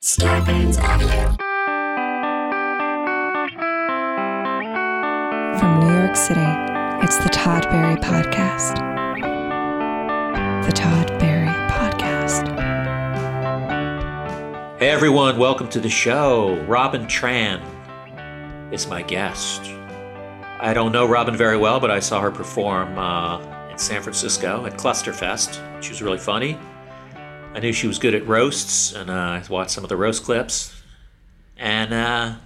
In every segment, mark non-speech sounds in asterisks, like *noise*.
Starburns Audio. From New York City, it's the Todd Barry Podcast. The Todd Barry Podcast. Hey everyone, welcome to the show. Robin Tran is my guest. I don't know Robin very well, but I saw her perform uh, in San Francisco at Clusterfest. She was really funny. I knew she was good at roasts, and uh, I watched some of the roast clips. And uh,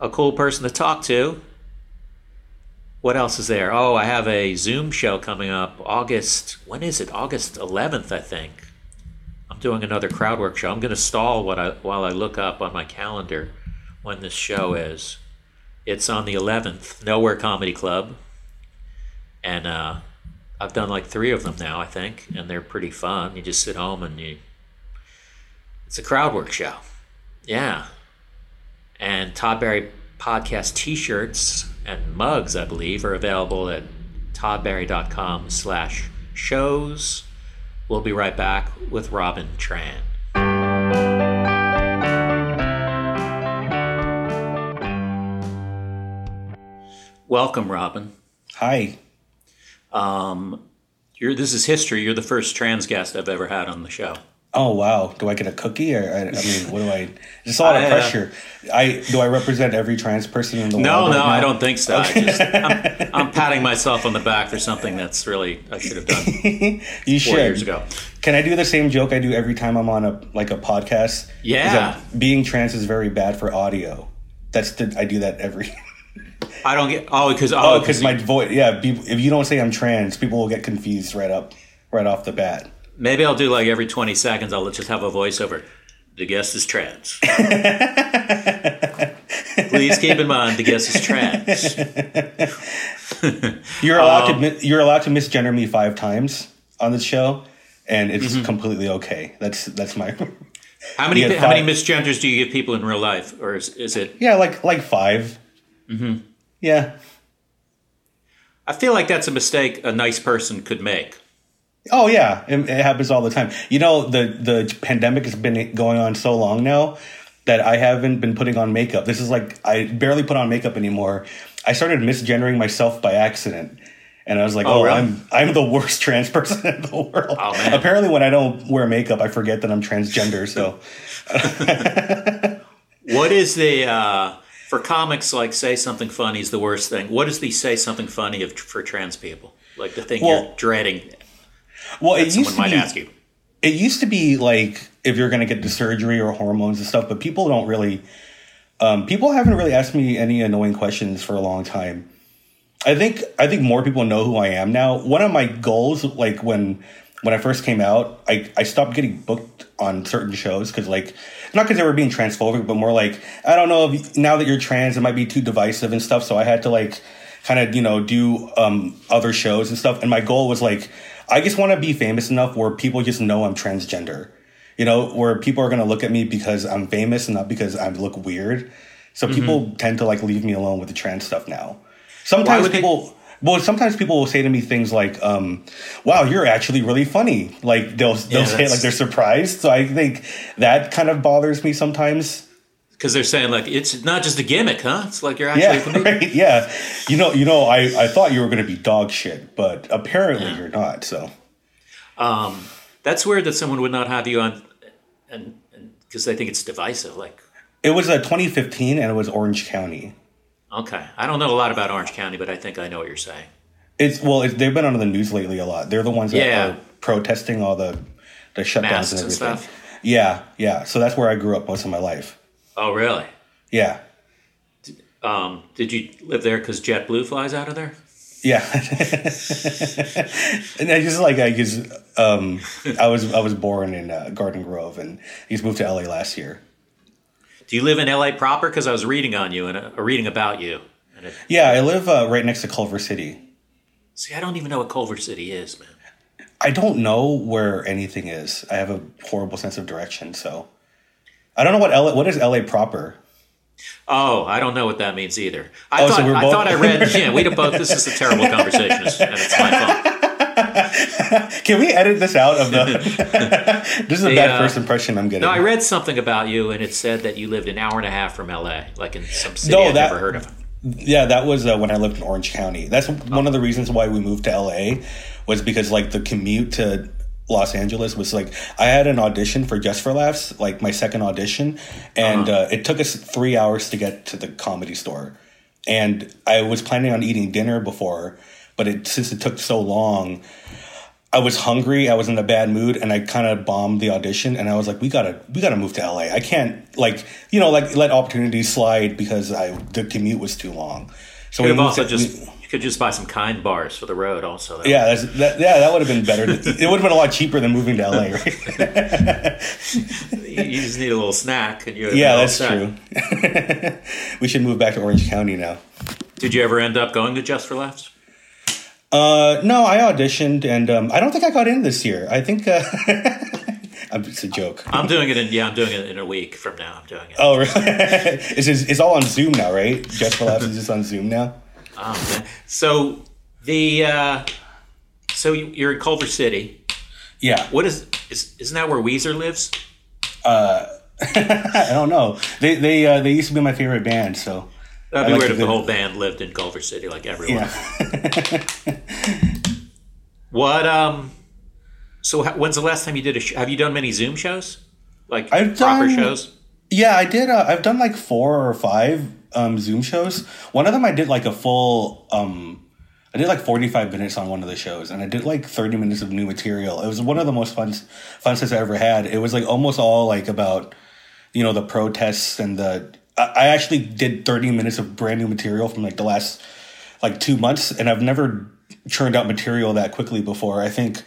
a cool person to talk to. What else is there? Oh, I have a Zoom show coming up August. When is it? August 11th, I think. I'm doing another crowd work show. I'm going to stall what I, while I look up on my calendar when this show is. It's on the 11th, Nowhere Comedy Club. And uh, I've done like three of them now, I think, and they're pretty fun. You just sit home and you. It's a crowd work show. Yeah. And Todd Barry podcast t shirts and mugs, I believe, are available at toddbarry.com slash shows. We'll be right back with Robin Tran. Welcome, Robin. Hi. Um, you're, this is history. You're the first trans guest I've ever had on the show. Oh wow. Do I get a cookie or I, I mean, *laughs* what do I? It's a lot of I, uh, pressure. I do I represent every trans person in the No, world? no, right I don't think so. I just, I'm, *laughs* I'm patting myself on the back for something that's really I should have done *laughs* You four should. years ago. Can I do the same joke I do every time I'm on a like a podcast? Yeah. being trans is very bad for audio. That's the, I do that every. I don't get oh because Oh, oh because my voice. Yeah, if you don't say I'm trans, people will get confused right up, right off the bat. maybe I'll do like every 20 seconds. I'll just have a voiceover. The guest is trans. *laughs* Please keep in mind the guest is trans. *laughs* You're allowed Um, to you're allowed to misgender me five times on this show, and it's Mm-hmm. completely okay. That's that's my. How many how many misgenders do you give people in real life, or is, is it? Yeah, like like 5 Mm-hmm. Yeah. I feel like that's a mistake a nice person could make. Oh yeah, it, it happens all the time. You know, the the pandemic has been going on so long now that I haven't been putting on makeup. This is like I barely put on makeup anymore. I started misgendering myself by accident. And I was like, Oh, "Oh, really? I'm I'm the worst *laughs* trans person in the world." Oh, man. Apparently, when I don't wear makeup, I forget that I'm transgender. So, *laughs* What is the uh, for comics like say something funny is the worst thing? What is the say something funny of for trans people? Like the thing Well, you're dreading well, it used to might be, ask you. it used to be like if you're going to get the surgery or hormones and stuff, but people don't really. Um, people haven't really asked me any annoying questions for a long time. I think I think more people know who I am now. One of my goals, like when when I first came out, I, I stopped getting booked on certain shows because like not because they were being transphobic, but more like I don't know if now that you're trans, it might be too divisive and stuff. So I had to like kind of you know do um, other shows and stuff. And my goal was like I just want to be famous enough where people just know I'm transgender. You know, where people are going to look at me because I'm famous and not because I look weird. So people tend to like leave me alone with the trans stuff now. Sometimes would they- people well, sometimes people will say to me things like, um, "Wow, you're actually really funny." Like they'll they'll Yeah, say it like they're surprised. So I think that kind of bothers me sometimes. Because they're saying like it's not just a gimmick, huh? It's like you're actually Yeah, *laughs* right. Yeah, you know, you know, I I thought you were going to be dog shit, but apparently you're not. So That's weird that someone would not have you on, and because they think it's divisive. Like, it was a 2015, and it was Orange County. Okay, I don't know a lot about Orange County, but I think I know what you're saying. It's well, it, they've been on the news lately a lot. They're the ones that Yeah. are protesting all the the shutdowns Masks and and everything. stuff. Yeah, yeah. So that's where I grew up most of my life. Oh, really? Yeah, Um, did you live there because JetBlue flies out of there? yeah. *laughs* and I just like I just um, I was I was born in uh, Garden Grove and I just moved to LA last year. Do you live in LA proper? Because I was reading on you and uh, reading about you. It, Yeah, I live uh, right next to Culver City. see, I don't even know what Culver City is, man. I don't know where anything is. I have a horrible sense of direction, so I don't know what LA. What is LA proper? Oh, I don't know what that means either. I Oh, so thought we're I both- thought I read. Yeah, we both. This is a terrible conversation, and it's my fault. *laughs* Can we edit this out of the? *laughs* this is a The, bad uh, first impression I'm getting. No, I read something about you, and it said that you lived an hour and a half from L.A., like in some city No, I've that- never heard of. Yeah, that was uh, when I lived in Orange County. That's one of the reasons why we moved to LA was because like the commute to Los Angeles was like I had an audition for Just for Laughs, like my second audition, and uh, it took us three hours to get to the comedy store. And I was planning on eating dinner before, but it since it took so long, I was hungry. I was in a bad mood, and I kind of bombed the audition. And I was like, "We gotta, we gotta move to LA. I can't, like, you know, like let opportunities slide because I the commute was too long." So we've also to- just we- you could just buy some kind bars for the road. Also, That yeah, that's, that, yeah, that would have been better. *laughs* it would have been a lot cheaper than moving to LA, right? you *laughs* you just need a little snack, and you yeah, that's true. *laughs* we should move back to Orange County now. Did you ever end up going to Just for Laughs? Uh, no, I auditioned, and um, I don't think I got in this year. I think uh, *laughs* it's a joke. I'm doing it in yeah, I'm doing it in a week from now. I'm doing it. Oh, really? *laughs* it's, just- it's all on Zoom now, right? Just for Laughs is just on Zoom now. Oh, man. So the uh, so you, you're in Culver City. Yeah, What is is isn't that where Weezer lives? Uh, *laughs* I don't know. They they uh, they used to be my favorite band, so That'd be like weird if the whole band lived in Culver City, like everyone. yeah. *laughs* What um? So when's the last time you did a? Sh- have you done many Zoom shows? Like I've proper done- shows? Yeah, I did. Uh, I've done like four or five um, Zoom shows. One of them I did like a full. Um, I did like forty five minutes on one of the shows, and I did like thirty minutes of new material. It was one of the most fun fun sets I ever had. It was like almost all like about you know the protests and the. I actually did thirty minutes of brand new material from like the last like two months, and I've never churned out material that quickly before. I think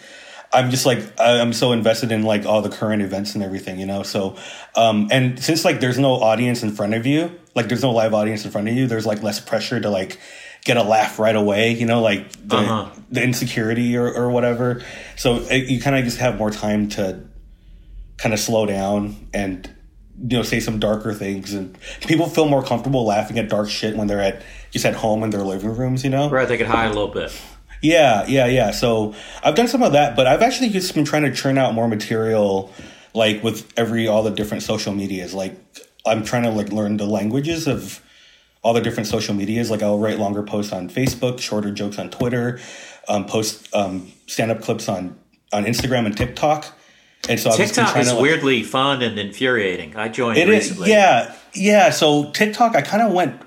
I'm just like I'm so invested in like all the current events and everything, you know. So, um, and since like there's no audience in front of you, like there's no live audience in front of you, there's like less pressure to like get a laugh right away, you know, like the, Uh-huh. the insecurity or, or whatever. So it, you kind of just have more time to kind of slow down and you know say some darker things and people feel more comfortable laughing at dark shit when they're at just at home in their living rooms you know? Right, they could hide a little bit. yeah yeah yeah. So i've done some of that but i've actually just been trying to churn out more material like with every all the different social medias. Like i'm trying to like learn the languages of all the different social medias. Like i'll write longer posts on facebook shorter jokes on twitter um, post um, stand-up clips on on instagram and tiktok and so I've just been TikTok is to, like- weirdly fun and infuriating. I joined it is, recently. yeah, yeah. So TikTok, I kind of went.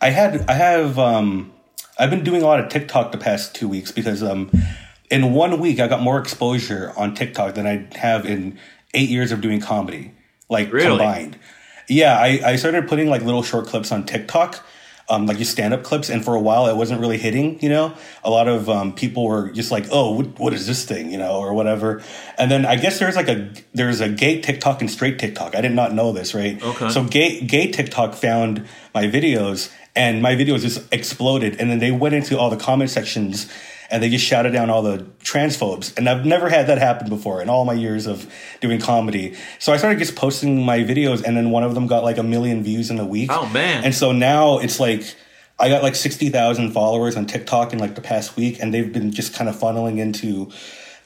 I had, I have, um, I've been doing a lot of TikTok the past two weeks because, um, in one week I got more exposure on TikTok than I have in eight years of doing comedy, like Really? combined. Yeah, I, I started putting like little short clips on TikTok, um, like just stand up clips, and for a while it wasn't really hitting. You know, a lot of um, people were just like, "Oh, what, what is this thing?" You know, or whatever. And then I guess there's like a there's a gay TikTok and straight TikTok. I did not know this, right? Okay. So gay gay TikTok found my videos, and my videos just exploded, and then they went into all the comment sections. And they just shouted down all the transphobes. And I've never had that happen before in all my years of doing comedy. So I started just posting my videos, and then one of them got like a million views in a week. Oh, man. And so now it's like I got like sixty thousand followers on TikTok in like the past week, and they've been just kind of funneling into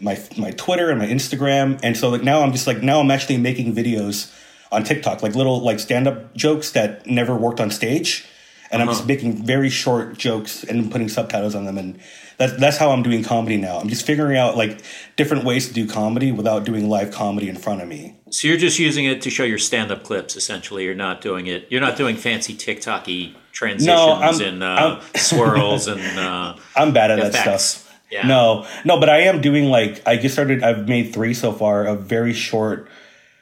my my Twitter and my Instagram. And so like now I'm just like now I'm actually making videos on TikTok, like little like stand up jokes that never worked on stage. And I'm just making very short jokes and putting subtitles on them, and that's that's how I'm doing comedy now. I'm just figuring out like different ways to do comedy without doing live comedy in front of me. So you're just using it to show your stand-up clips. Essentially, you're not doing it. You're not doing fancy TikTok-y transitions I'm- and uh, I'm- *laughs* swirls and uh, I'm bad at that stuff. Yeah. No, no, but I am doing like I just started. I've made three so far of very short,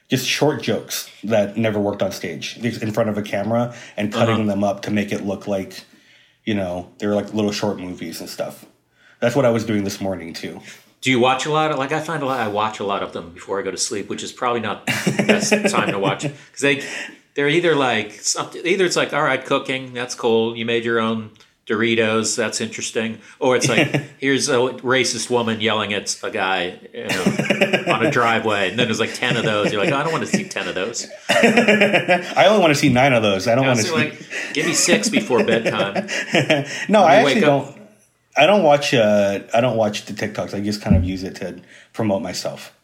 just short jokes that never worked on stage, just in front of a camera and cutting Uh-huh. them up to make it look like, you know, they're like little short movies and stuff. That's what I was doing this morning too. Do you watch a lot? Of, like I find a lot. I watch a lot of them before I go to sleep, which is probably not the best *laughs* time to watch because they they're either like something. Either it's like all right, cooking that's cool. You made your own Doritos. That's interesting. Or it's like *laughs* here's a racist woman yelling at a guy you know, on a *laughs* driveway, and then there's like ten of those. You're like, oh, I don't want to see ten of those. *laughs* I only want to see nine of those. I don't want to see. like, give me six before bedtime. no, I actually don't. I don't watch uh I don't watch the TikToks. I just kind of use it to promote myself.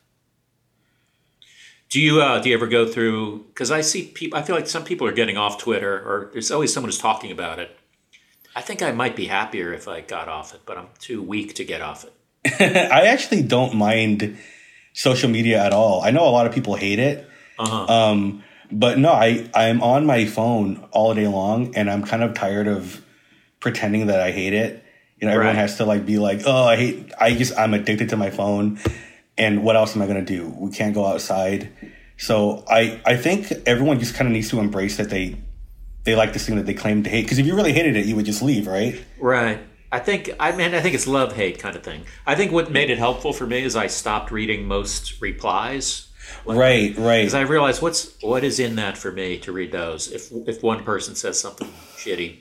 Do you uh, do you ever go through? Because I see people. I feel like some people are getting off Twitter, or there's always someone who's talking about it. I think I might be happier if I got off it, but I'm too weak to get off it. *laughs* I actually don't mind social media at all. I know a lot of people hate it. Uh-huh. Um, but no, I, I'm on my phone all day long and I'm kind of tired of pretending that I hate it. You know, everyone Right. has to like be like, oh, I hate, I just, I'm addicted to my phone. And what else am I going to do? We can't go outside. So I, I think everyone just kind of needs to embrace that they, they like this thing that they claim to hate. Because if you really hated it, you would just leave, right? Right. I think I mean I think it's love hate kind of thing. I think what made it helpful for me is I stopped reading most replies. Right, right. Because I realized what's what is in that for me to read those. If if one person says something shitty,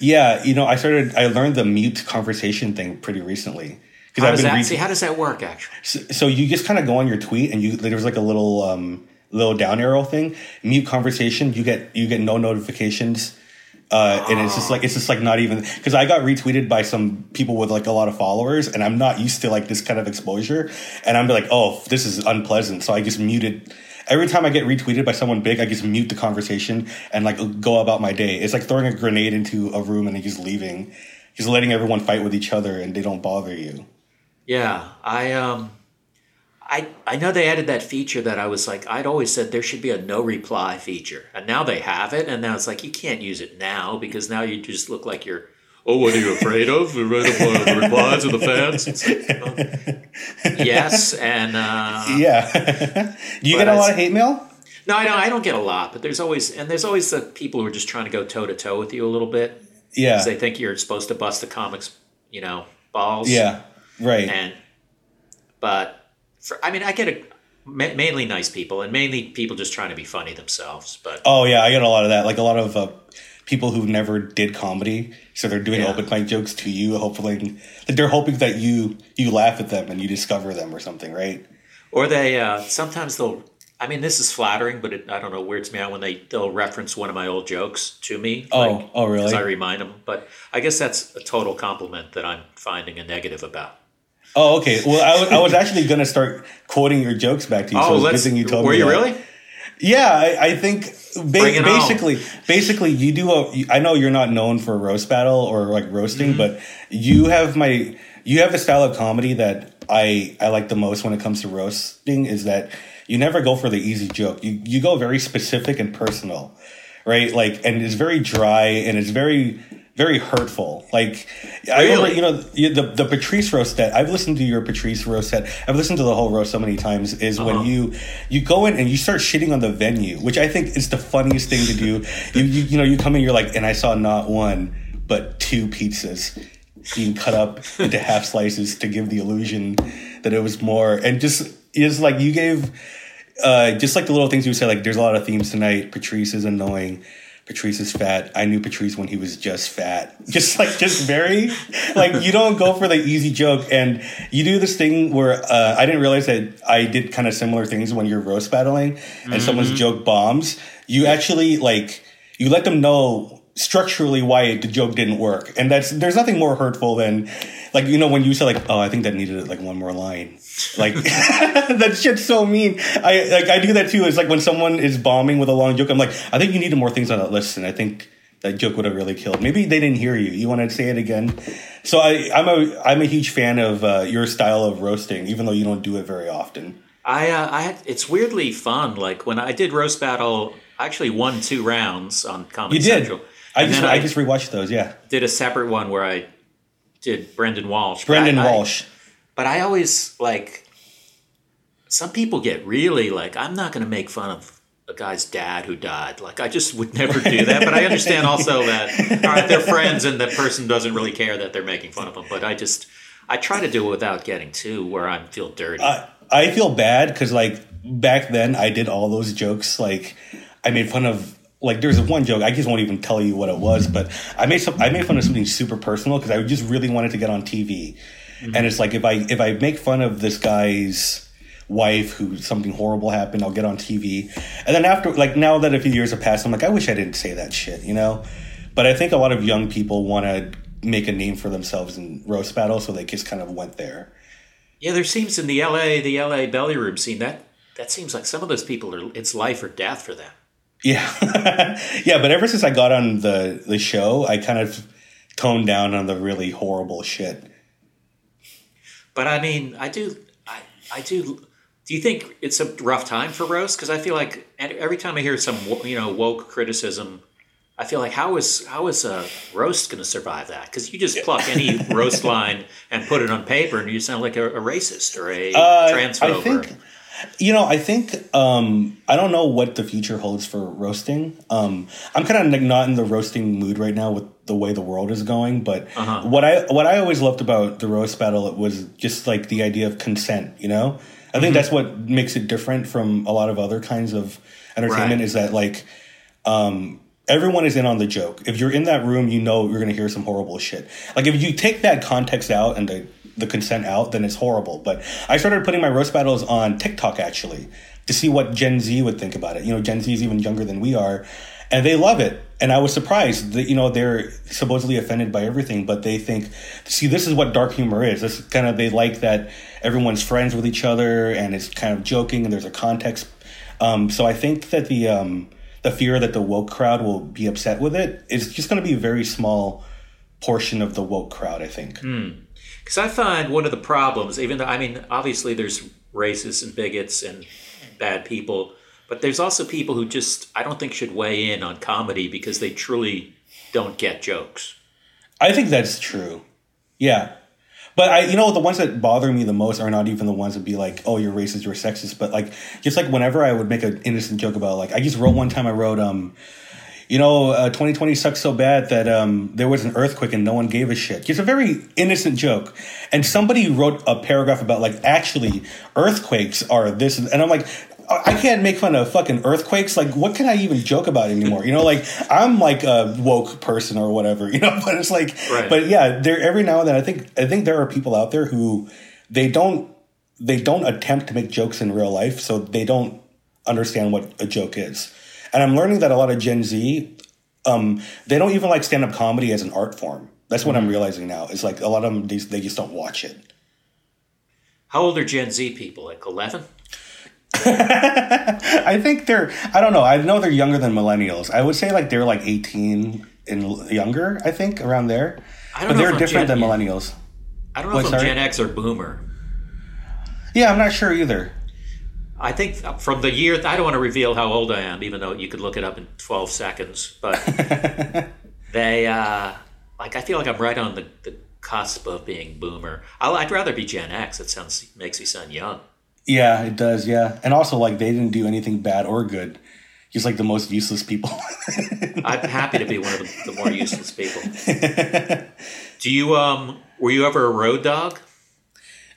Yeah, you know, I started. I learned the mute conversation thing pretty recently how I've does that see? How does that work? Actually, So, so you just kind of go on your tweet and you there's like a little um little down arrow thing, mute conversation. You get you get no notifications. Uh, and it's just like it's just like not even because I got retweeted by some people with like a lot of followers, and I'm not used to like this kind of exposure, and I'm like, oh, this is unpleasant. So I just muted. Every time I get retweeted by someone big, I just mute the conversation and like go about my day. It's like throwing a grenade into a room and just leaving, just letting everyone fight with each other, and they don't bother you. yeah. I um, I I know they added that feature that I was like I'd always said there should be a no reply feature, and now they have it, and now it's like you can't use it now because now you just look like you're. Oh, what are you afraid of? Afraid of uh, the replies of the fans? It's like, well, yes, and uh, Yeah. Do you get a lot of hate mail? No, I don't. I don't get a lot, but there's always and there's always the people who are just trying to go toe to toe with you a little bit Yeah. because they think you're supposed to bust the comics, you know, balls. Yeah. Right. And but for, I mean, I get a ma- mainly nice people and mainly people just trying to be funny themselves. But oh yeah, I get a lot of that. Like a lot of uh, people who never did comedy, so they're doing Yeah. open mic jokes to you, hopefully like they're hoping that you you laugh at them and you discover them or something, right? or they uh, sometimes they'll. I mean, this is flattering, but it, I don't know, weirds me out when they they'll reference one of my old jokes to me. Oh, oh, really? Because I remind them. But I guess that's a total compliment that I'm finding a negative about. Oh, okay. Well, I wa- I was actually gonna start quoting your jokes back to you. so Oh, good let's. you told were me you that. really? Yeah, I, I think ba- Bring it on. basically, basically, you do a. I know you're not known for roast battle or like roasting, Mm-hmm. but you have my. You have a style of comedy that I I like the most when it comes to roasting. Is that you never go for the easy joke. You you go very specific and personal, right? Like, and it's very dry and it's very very hurtful. Like, I remember, you know, the the Patrice roast that I've listened to your Patrice roast set. I've listened to the whole roast so many times. Is Uh-huh. when you you go in and you start shitting on the venue, which I think is the funniest thing to do. *laughs* you, you you know you come in, you're like, and I saw not one but two pizzas being cut up into *laughs* half slices to give the illusion that it was more, and just it's like you gave. Uh, just like the little things you say, like there's a lot of themes tonight. Patrice is annoying. Patrice is fat. I knew Patrice when he was just fat. *laughs* Just like, just very, like, you don't go for the easy joke. And you do this thing where uh, I didn't realize that I did kind of similar things when you're roast battling and someone's joke bombs. You actually, like, you let them know structurally why the joke didn't work. And that's, there's nothing more hurtful than, like, you know, when you say, like, oh, I think that needed, like, one more line. Like, *laughs* that shit's so mean. I, like, I do that too. It's like when someone is bombing with a long joke, I'm like, I think you needed more things on that list. And I think, that joke would have really killed. Maybe they didn't hear you. You want to say it again? So I, I'm a I'm a huge fan of uh, your style of roasting, even though you don't do it very often. I, uh, I had, it's weirdly fun. Like when I did roast battle, I actually won two rounds on Comedy You did. Central. I just I, I just rewatched those. Yeah, did a separate one where I did Brendan Walsh. Brendan I- I- Walsh. But I always like some people get really like I'm not going to make fun of a guy's dad who died. Like I just would never do that. but I understand also that all right, they're friends and that person doesn't really care that they're making fun of them. But I just I try to do it without getting too where I feel dirty. I, I feel bad because like back then I did all those jokes. Like I made fun of like there's one joke I just won't even tell you what it was, but I made some I made fun of something super personal because I just really wanted to get on TV. Mm-hmm. And it's like if I if I make fun of this guy's wife who something horrible happened, I'll get on TV. And then after like now that a few years have passed, I'm like I wish I didn't say that shit, you know. But I think a lot of young people want to make a name for themselves in roast battle, so they just kind of went there. Yeah, there seems in the LA, the LA belly room scene that that seems like some of those people are it's life or death for them. Yeah, *laughs* yeah. But ever since I got on the the show, I kind of toned down on the really horrible shit. But I mean, I do, I, I do. Do you think it's a rough time for roast? Because I feel like every time I hear some you know woke criticism, I feel like how is how is a roast going to survive that? Because you just pluck any roast line and put it on paper, and you sound like a, a racist or a uh, transphobe. I think, you know, I think um, I don't know what the future holds for roasting. Um, I'm kind of like not in the roasting mood right now with the way the world is going. But uh-huh. what I what I always loved about the roast battle it was just like the idea of consent. You know, I think mm-hmm. that's what makes it different from a lot of other kinds of entertainment. Right. Is that like um, everyone is in on the joke. If you're in that room, you know you're going to hear some horrible shit. Like if you take that context out and the the consent out, then it's horrible. But I started putting my roast battles on TikTok actually to see what Gen Z would think about it. You know, Gen Z is even younger than we are, and they love it. And I was surprised that you know they're supposedly offended by everything, but they think, see, this is what dark humor is. This kind of they like that everyone's friends with each other and it's kind of joking and there's a context. Um, so I think that the um, the fear that the woke crowd will be upset with it is just going to be a very small portion of the woke crowd. I think. Because. I find one of the problems, even though I mean, obviously there's racists and bigots and bad people but there's also people who just I don't think should weigh in on comedy because they truly don't get jokes. I think that's true. Yeah. But I, you know, the ones that bother me the most are not even the ones that be like, "Oh, you're racist, you're sexist." But like, just like whenever I would make an innocent joke about, like, I just wrote one time. I wrote, um, you know, uh, 2020 sucks so bad that um, there was an earthquake and no one gave a shit. It's a very innocent joke, and somebody wrote a paragraph about like, actually, earthquakes are this, and I'm like, I can't make fun of fucking earthquakes. Like, what can I even joke about anymore? You know, like I'm like a woke person or whatever. *laughs* You know, but it's like, right. but yeah, there every now and then I think I think there are people out there who they don't they don't attempt to make jokes in real life, so they don't understand what a joke is. And I'm learning that a lot of Gen Z, um, they don't even like stand up comedy as an art form. That's what mm-hmm. I'm realizing now. It's like a lot of them they, they just don't watch it. How old are Gen Z people? Like eleven? *laughs* I think they're. I don't know. I know they're younger than millennials. I would say like they're like eighteen and younger. I think around there. I don't but know they're different Gen, than millennials. I don't know if I'm Gen X or Boomer. Yeah, I'm not sure either. I think from the year I don't want to reveal how old I am, even though you could look it up in 12 seconds. But *laughs* they uh, like I feel like I'm right on the, the cusp of being Boomer. i would rather be Gen X. It sounds makes me sound young. Yeah, it does. Yeah, and also like they didn't do anything bad or good. He's like the most useless people. *laughs* I'm happy to be one of the, the more useless people. *laughs* do you um? Were you ever a road dog?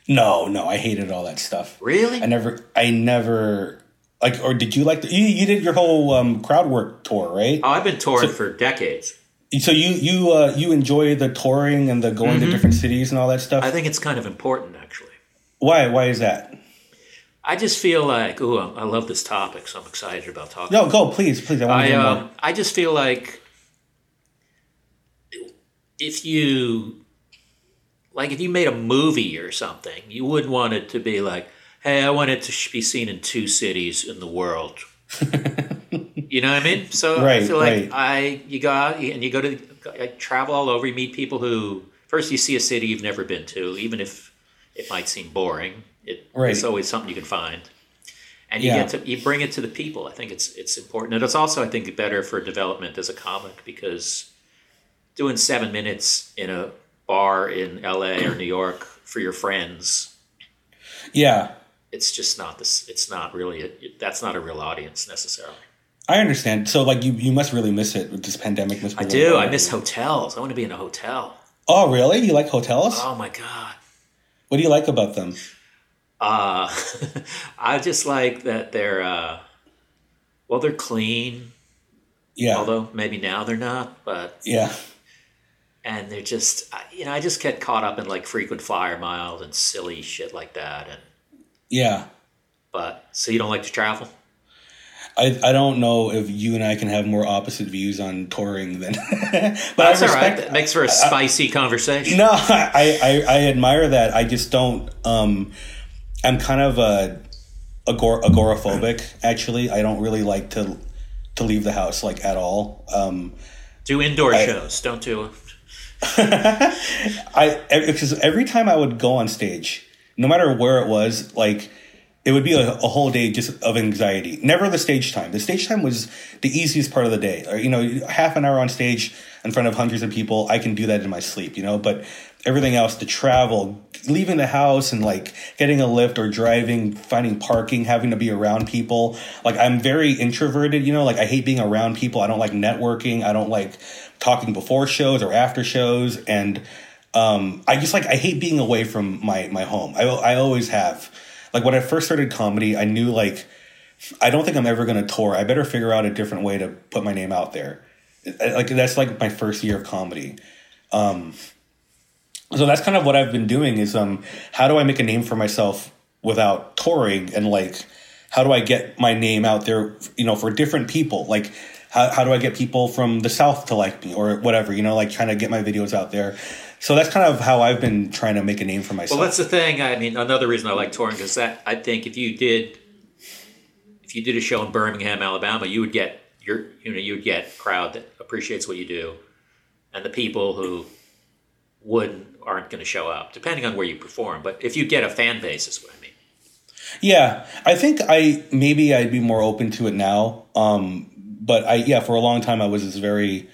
No, no, I hated all that stuff. Really? I never, I never like. Or did you like? The, you, you did your whole um, crowd work tour, right? Oh, I've been touring so, for decades. So you you uh, you enjoy the touring and the going mm-hmm. to different cities and all that stuff. I think it's kind of important, actually. Why? Why is that? I just feel like, oh, I love this topic, so I'm excited about talking. No, go, please, please. I want I, um, I just feel like if you, like, if you made a movie or something, you wouldn't want it to be like, hey, I want it to be seen in two cities in the world. *laughs* you know what I mean? So right, I feel like right. I, you go out and you go to, I travel all over, you meet people who, first you see a city you've never been to, even if it might seem boring it, right. It's always something you can find, and you yeah. get to you bring it to the people. I think it's it's important, and it's also I think better for development as a comic because doing seven minutes in a bar in L.A. or New York for your friends. Yeah, it's just not this. It's not really. A, that's not a real audience necessarily. I understand. So, like, you you must really miss it with this pandemic. I do. I miss hotels. I want to be in a hotel. Oh, really? You like hotels? Oh my god. What do you like about them? Uh, *laughs* I just like that they're, uh, well, they're clean. Yeah. Although maybe now they're not, but. Yeah. And they're just, you know, I just get caught up in like frequent flyer miles and silly shit like that. And. Yeah. But, so you don't like to travel? I, I don't know if you and I can have more opposite views on touring than. *laughs* but That's I all right. That makes for a spicy conversation. No, *laughs* I, I I admire that. I just don't. Um, I'm kind of a agor- agoraphobic. Actually, I don't really like to to leave the house like at all. Um, Do indoor shows. Don't do. *laughs* I because every time I would go on stage, no matter where it was, like it would be a, a whole day just of anxiety. Never the stage time. The stage time was the easiest part of the day. Or, you know, half an hour on stage in front of hundreds of people, I can do that in my sleep. You know, but everything else, the travel, leaving the house and like getting a lift or driving, finding parking, having to be around people. Like I'm very introverted. You know, like I hate being around people. I don't like networking. I don't like talking before shows or after shows and um, I just like I hate being away from my my home. I I always have. Like when I first started comedy, I knew like I don't think I'm ever going to tour. I better figure out a different way to put my name out there. Like that's like my first year of comedy. Um, so that's kind of what I've been doing is um how do I make a name for myself without touring and like how do I get my name out there, you know, for different people? Like how, how do I get people from the south to like me or whatever, you know, like trying to get my videos out there. So that's kind of how I've been trying to make a name for myself. Well, that's the thing. I mean, another reason I like touring is that I think if you did, if you did a show in Birmingham, Alabama, you would get your, you know, you would get a crowd that appreciates what you do, and the people who wouldn't aren't going to show up, depending on where you perform. But if you get a fan base, is what I mean. Yeah, I think I maybe I'd be more open to it now. Um, but I yeah, for a long time I was just very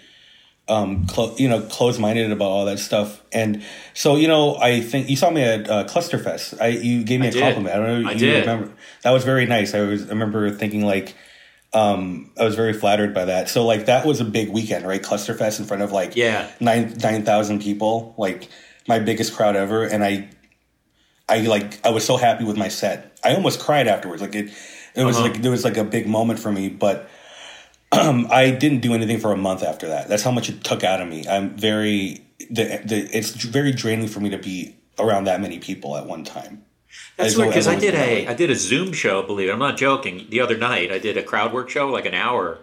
um, clo- you know, close minded about all that stuff. And so, you know, I think you saw me at uh, Clusterfest. I you gave me I a did. compliment. I don't know. I you did. remember that was very nice. I was I remember thinking like. Um, I was very flattered by that. So like that was a big weekend, right? Clusterfest in front of like Yeah. nine nine thousand people, like my biggest crowd ever, and I, I like I was so happy with my set. I almost cried afterwards. Like it, it was Uh-huh. like there was like a big moment for me, but um, *clears throat* I didn't do anything for a month after that. That's how much it took out of me. I'm very the the it's very draining for me to be around that many people at one time. That's weird because I did a. I did a Zoom show. Believe it, I'm not joking. The other night, I did a crowd work show, like an hour.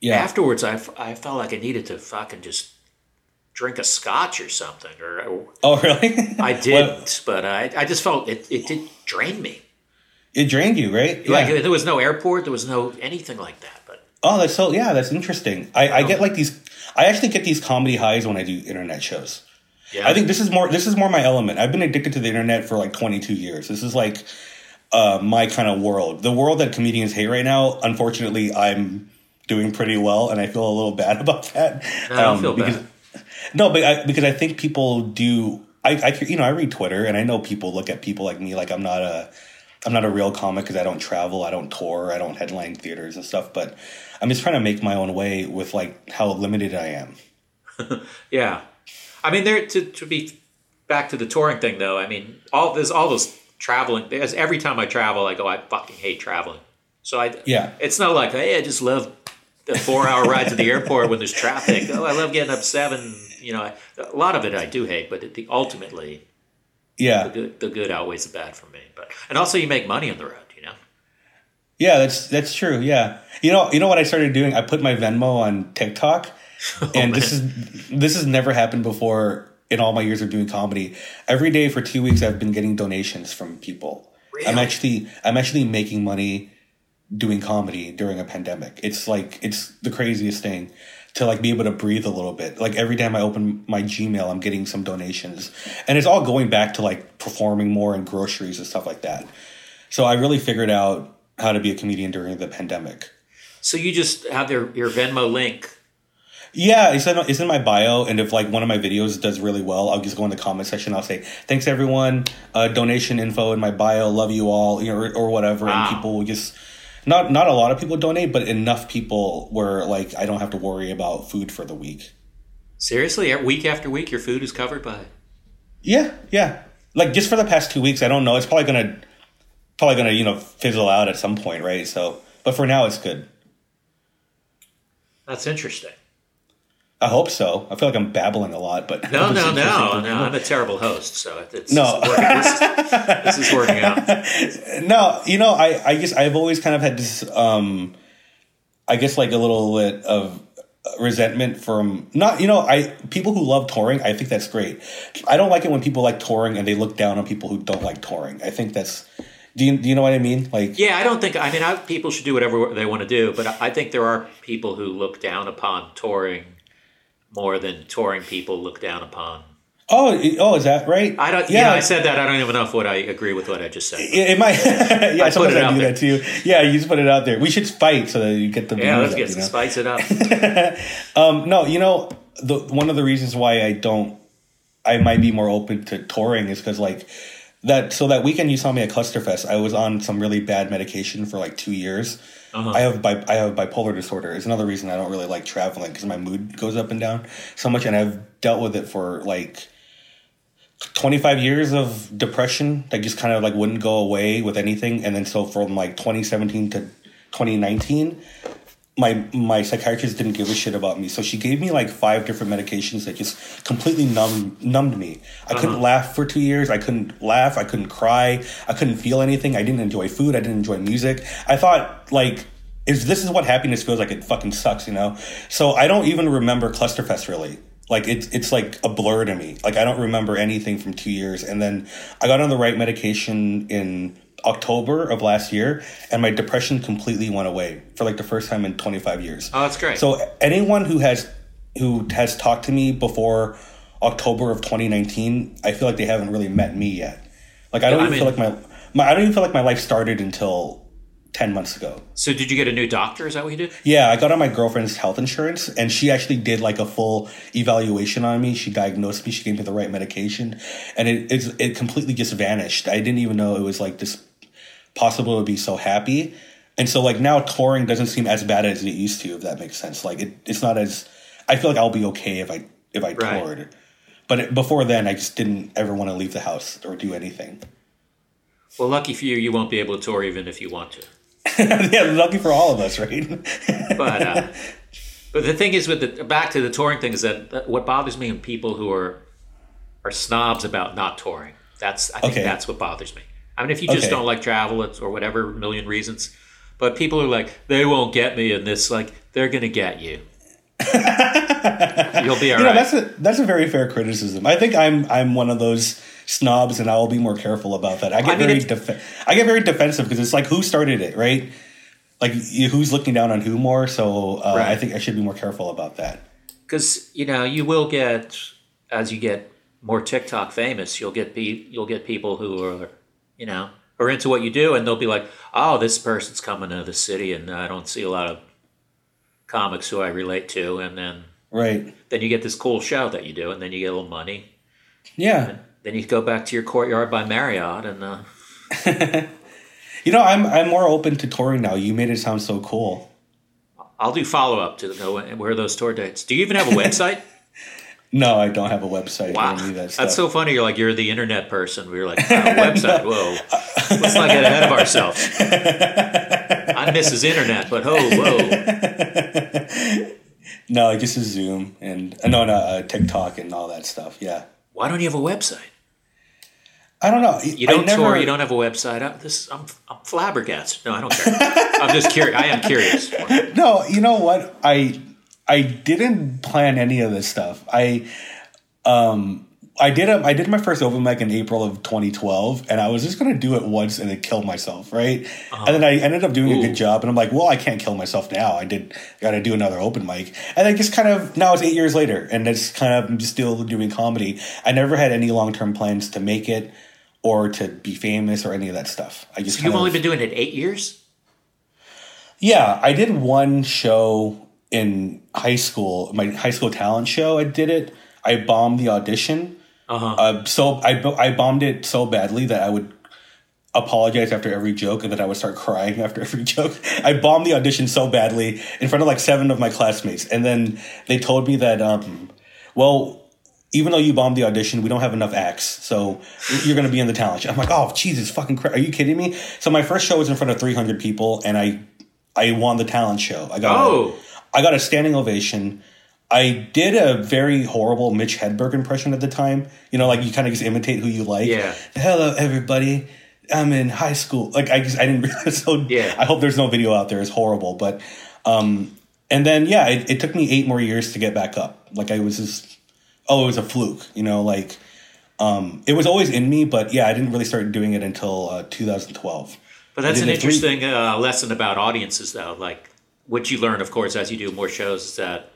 Yeah, Afterwards, I, f- I felt like I needed to fucking just drink a scotch or something. Or Oh really? *laughs* I didn't, but I I just felt it it did drain me. it drained you, right? Like Yeah. there was no airport, there was no anything like that. But Oh, that's so yeah, that's interesting. I, I get like these. I actually get these comedy highs when I do internet shows. yeah, I think this is more this is more my element. I've been addicted to the internet for like 22 years. This is like uh, my kind of world. The world that comedians hate right now. Unfortunately, I'm doing pretty well, and I feel a little *laughs* bad about that. No, I don't Um, feel because, bad. No, but I, because I think people do. I, I you know I read Twitter, and I know people look at people like me like I'm not a I'm not a real comic because I don't travel, I don't tour, I don't headline theaters and stuff. But I'm just trying to make my own way with like how limited I am. *laughs* yeah. I mean, there to to be back to the touring thing though. I mean, all there's all those traveling. There's every time I travel, I go, I fucking hate traveling. So I Yeah. it's not like hey, I just love the four hour ride to the airport when there's traffic. Oh, I love getting up seven. You know, a lot of it I do hate, but the, ultimately Yeah. the good, the good outweighs the bad for me. But and also you make money on the road. You know. Yeah, that's that's true. Yeah, you know, you know what I started doing? I put my Venmo on TikTok, *laughs* oh, and this is this has never happened before in all my years of doing comedy. Every day for two weeks, I've been getting donations from people. I'm actually I'm actually making money doing comedy during a pandemic. It's like it's the craziest thing to like be able to breathe a little bit. Like every time I open my Gmail, I'm getting some donations, and it's all going back to like performing more and groceries and stuff like that. So I really figured out how to be a comedian during the pandemic. So you just have your your Venmo link. Yeah, it's in, it's in my bio, and if like one of my videos does really well, I'll just go in the comment section. I'll say thanks everyone, uh, donation info in my bio, love you all, you know, or, or whatever, Wow. and people will just not not a lot of people donate, but enough people where like I don't have to worry about food for the week. Seriously, week after week, your food is covered by. Yeah, yeah. Like just for the past two weeks, I don't know. It's probably gonna probably gonna you know fizzle out at some point, right? So, but for now, it's good. That's interesting. I hope so. I feel like I'm babbling a lot, but No, *laughs* no, no, no. I'm a terrible host, so it's No. This is, working, this, *laughs* this is working out. no, you know, I, I just I've always kind of had this um I guess like a little bit of resentment from not you know I people who love touring. I think that's great. I don't like it when people like touring and they look down on people who don't like touring. I think that's. Do you, do you know what I mean? Like, Yeah, I don't think. I mean, I, people should do whatever they want to do, but I think there are people who look down upon touring more than touring people look down upon. oh, oh, is that right? I don't. Yeah, you know, I said that. I don't even know if what I agree with what I just said. It, it might. *laughs* yeah, I sometimes I do there. that too. Yeah, you just put it out there. We should fight so that you get the. Yeah, let's views get you some know? spice it up. *laughs* Um, no, you know, the one of the reasons why I don't, I might be more open to touring is because like that. So that weekend you saw me at Clusterfest, I was on some really bad medication for like two years. Uh-huh. I have bi- I have bipolar disorder. It's another reason I don't really like traveling because my mood goes up and down so much, and I've dealt with it for like. 25 years of depression that just kind of like wouldn't go away with anything and then so from like 2017 to 2019 my my psychiatrist didn't give a shit about me. So she gave me like five different medications that just completely numbed numbed me. I couldn't uh-huh. laugh for two years. I couldn't laugh. I couldn't cry. I couldn't feel anything. I didn't enjoy food. I didn't enjoy music. I thought like is this is what happiness feels like it fucking sucks you know? So i don't even remember clusterfest really. Like it's it's like a blur to me. Like I don't remember anything from two years. And then I got on the right medication in October of last year, and my depression completely went away for like the first time in 25 years. Oh, that's great. So anyone who has who has talked to me before October of 2019, I feel like they haven't really met me yet. Like I don't I even feel mean- like my, my I don't even feel like my life started until 10 months ago. So, did you get a new doctor? Is that what you did? Yeah, I got on my girlfriend's health insurance, and she actually did like a full evaluation on me. She diagnosed me. She gave me the right medication, and it it's, it completely just vanished. I didn't even know it was like this possible to be so happy. And so like now touring doesn't seem as bad as it used to, if that makes sense. Like it, it's not as I feel like I'll be okay if I if I Right. toured. But it, before then, I just didn't ever want to leave the house or do anything. Well, lucky for you, you won't be able to tour even if you want to. *laughs* yeah, lucky for all of us, right? But uh, *laughs* but the thing is, with the back to the touring thing, is that that what bothers me in people who are are snobs about not touring. That's I think Okay. that's what bothers me. I mean, if you just Okay. don't like travel it's- or whatever million reasons, but people are like, they won't get me in this. Like, they're gonna get you. *laughs* You'll be all you right. know, that's a that's a very fair criticism. I think I'm I'm one of those snobs, and I will be more careful about that. I get I mean, very def- I get very defensive because it's like who started it, right? Like you, who's looking down on who more? So uh, I think I should be more careful about that. because you know you will get as you get more TikTok famous, you'll get be you'll get people who are you know or into what you do, and they'll be like, "Oh, this person's coming to the city, and I don't see a lot of comics who I relate to," and then Right? then you get this cool show that you do, and then you get a little money. Yeah. Then you go back to your courtyard by Marriott, and uh, *laughs* You know, I'm I'm more open to touring now. You made it sound so cool. I'll do follow up to know where are those tour dates. Do you even have a *laughs* website? No, I don't have a website. Wow, that that's so funny. You're like you're the internet person. We were like, *laughs* wow, website. Whoa, let's not get ahead of ourselves. *laughs* I miss Mrs. Internet, but oh, whoa. *laughs* no, just a Zoom and uh, no, no, uh, TikTok and all that stuff. Yeah. Why don't you have a website? I don't know. You don't never, tour. You don't have a website. I, this, I'm, I'm flabbergasted. No, I don't care. I'm just curious. I am curious. No, you know what? I I didn't plan any of this stuff. I um I did a, I did my first open mic in April of 2012, and I was just gonna do it once and then kill myself, right? And then I ended up doing a good job, and I'm like, well, I can't kill myself now. I did got to do another open mic, and I just kind of now it's eight years later, and it's kind of I'm just still doing comedy. I never had any long term plans to make it or to be famous or any of that stuff. I just So you've only been doing it eight years. yeah, I did one show in high school, my high school talent show. I did it. I bombed the audition. Uh-huh. Uh, so I I bombed it so badly that I would apologize after every joke and then I would start crying *laughs* after every joke. I bombed the audition so badly in front of like seven of my classmates, and then they told me that, um, well. Even though you bombed the audition, we don't have enough acts, so you're going to be in the talent show. I'm like, oh Jesus, fucking! Christ. Are you kidding me? So my first show was in front of 300 people, and I I won the talent show. I got Oh. I got a standing ovation. I did a very horrible Mitch Hedberg impression at the time. You know, like you kind of just imitate who you like. Yeah. Hello, everybody. I'm in high school. Like I just I didn't *laughs* realize. So Yeah. I hope there's no video out there. It's horrible, but Um, and then yeah, it, it took me eight more years to get back up. Like I was just, oh, it was a fluke, you know, like um, it was always in me, but yeah, I didn't really start doing it until uh, 2012. But that's an did it three- interesting uh, lesson about audiences, though. Like what you learn, of course, as you do more shows, is that